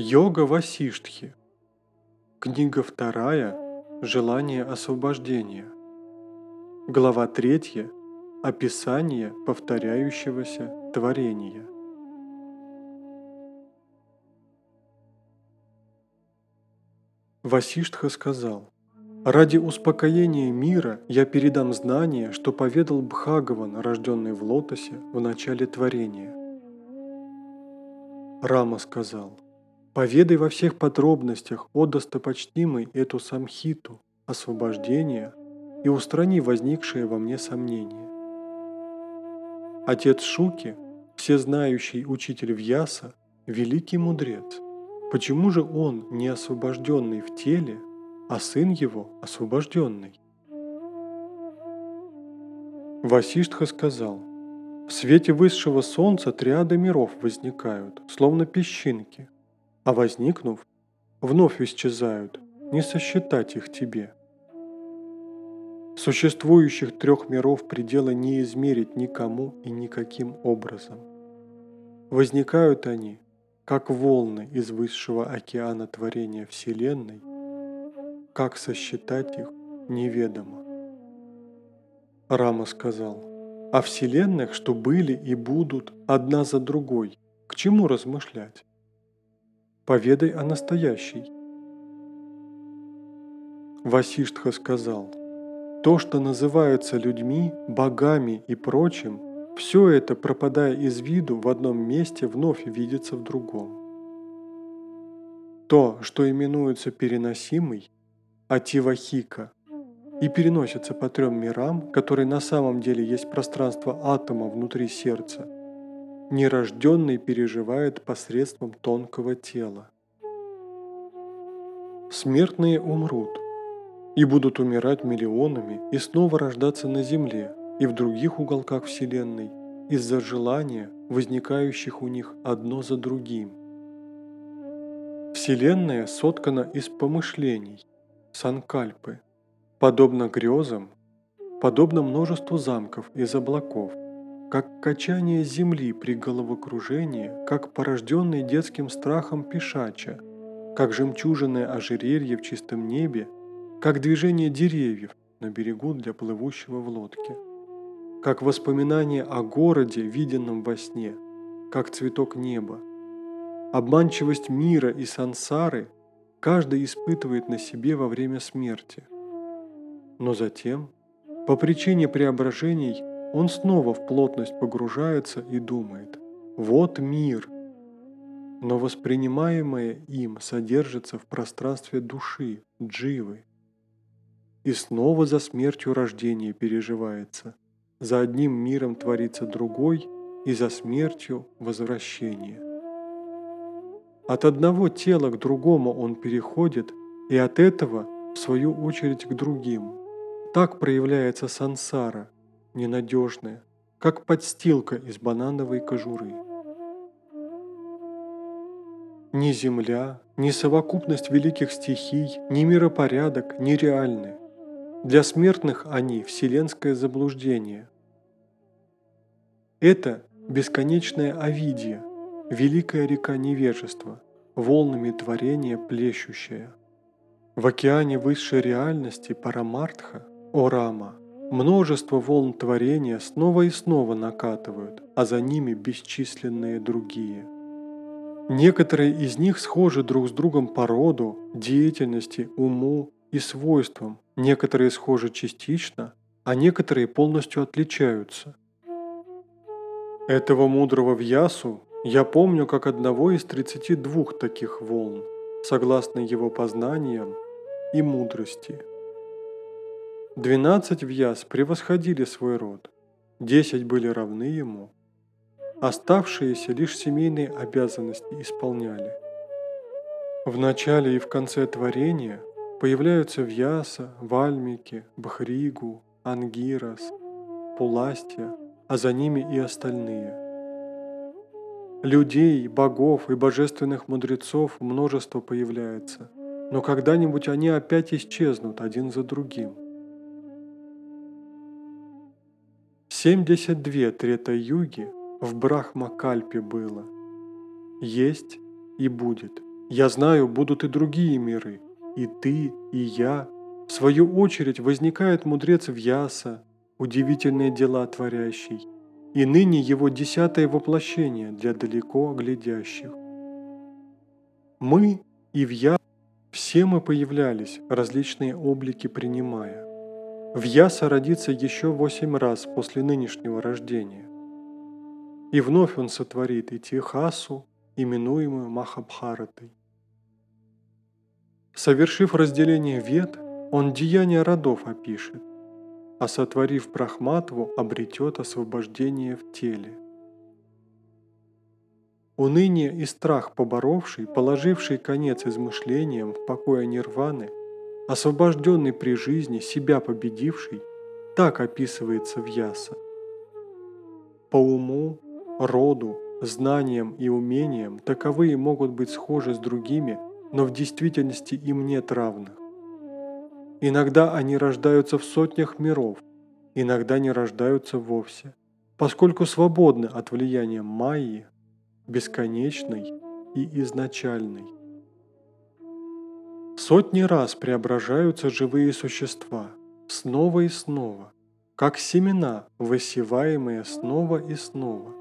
Йога Васиштхи. Книга вторая. Желание освобождения. Глава третья. Описание повторяющегося творения. Васиштха сказал, «Ради успокоения мира я передам знание, что поведал Бхагаван, рожденный в лотосе в начале творения». Рама сказал, «Поведай во всех подробностях, о достопочтимый, эту самхиту, освобождение, и устрани возникшее во мне сомнение». Отец Шуки, всезнающий учитель Вьяса, великий мудрец. Почему же он не освобожденный в теле, а сын его освобожденный? Васиштха сказал, в свете высшего солнца триады миров возникают, словно песчинки, а возникнув, вновь исчезают, не сосчитать их тебе. Существующих трех миров предела не измерить никому и никаким образом. Возникают они, как волны из высшего океана творения Вселенной, как сосчитать их неведомо. Рама сказал, о вселенных, что были и будут одна за другой, к чему размышлять? Поведай о настоящей. Васиштха сказал, то, что называется людьми, богами и прочим, все это, пропадая из виду в одном месте, вновь видится в другом. То, что именуется переносимой, ативахика, и переносится по трем мирам, которые на самом деле есть пространство атома внутри сердца, нерожденный переживает посредством тонкого тела. Смертные умрут и будут умирать миллионами и снова рождаться на Земле и в других уголках Вселенной из-за желания, возникающих у них одно за другим. Вселенная соткана из помышлений, санкальпы – Подобно грезам, подобно множеству замков из облаков, как качание земли при головокружении, как порожденный детским страхом пешача, как жемчужное ожерелье в чистом небе, как движение деревьев на берегу для плывущего в лодке, как воспоминание о городе, виденном во сне, как цветок неба. Обманчивость мира и сансары каждый испытывает на себе во время смерти – но затем, по причине преображений, он снова в плотность погружается и думает «Вот мир!» Но воспринимаемое им содержится в пространстве души, дживы. И снова за смертью рождение переживается. За одним миром творится другой, и за смертью возвращение. От одного тела к другому он переходит, и от этого, в свою очередь, к другим – так проявляется сансара, ненадежная, как подстилка из банановой кожуры. Ни земля, ни совокупность великих стихий, ни миропорядок нереальны. Для смертных они – вселенское заблуждение. Это бесконечная Овидия, великая река невежества, волнами творения плещущая. В океане высшей реальности Парамартха о Рама! Множество волн творения снова и снова накатывают, а за ними бесчисленные другие. Некоторые из них схожи друг с другом по роду, деятельности, уму и свойствам, некоторые схожи частично, а некоторые полностью отличаются. Этого мудрого Вьясу я помню как одного из 32 таких волн, согласно его познаниям и мудрости. Двенадцать вьяз превосходили свой род, десять были равны ему. Оставшиеся лишь семейные обязанности исполняли. В начале и в конце творения появляются Вьяса, Вальмики, Бхригу, Ангирас, Пуластья, а за ними и остальные. Людей, богов и божественных мудрецов множество появляется, но когда-нибудь они опять исчезнут один за другим – 72 трета-юги в Брахма-кальпе было, есть и будет Я знаю, будут и другие миры, и ты, и я. В свою очередь возникает мудрец Вьяса, удивительные дела творящий, и ныне его десятое воплощение для далеко глядящих. Мы и Вья, все мы появлялись, различные облики принимая. Вьяса родится еще восемь раз после нынешнего рождения. И вновь он сотворит и Тихасу, именуемую Махабхаратой. Совершив разделение вет, он деяния родов опишет, а сотворив Брахматву, обретет освобождение в теле. Уныние и страх поборовший, положивший конец измышлениям в покое нирваны, освобожденный при жизни, себя победивший, так описывается в Яса. По уму, роду, знаниям и умениям таковые могут быть схожи с другими, но в действительности им нет равных. Иногда они рождаются в сотнях миров, иногда не рождаются вовсе, поскольку свободны от влияния Майи, бесконечной и изначальной. Сотни раз преображаются живые существа, снова и снова, как семена, высеваемые снова и снова.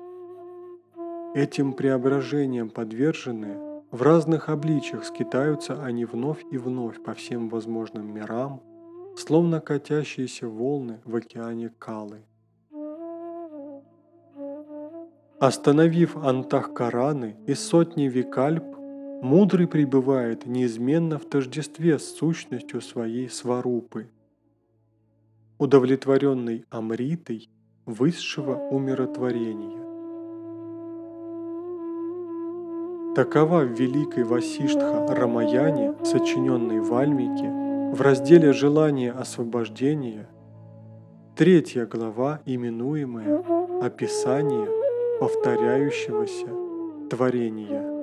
Этим преображениям подверженные в разных обличьях скитаются они вновь и вновь по всем возможным мирам, словно катящиеся волны в океане Калы. Остановив Антахкараны и сотни Викальп, мудрый пребывает неизменно в тождестве с сущностью своей сварупы, удовлетворенной Амритой высшего умиротворения. Такова в Великой Васиштха Рамаяне, сочиненной в Альмике, в разделе «Желание освобождения», третья глава, именуемая «Описание повторяющегося творения».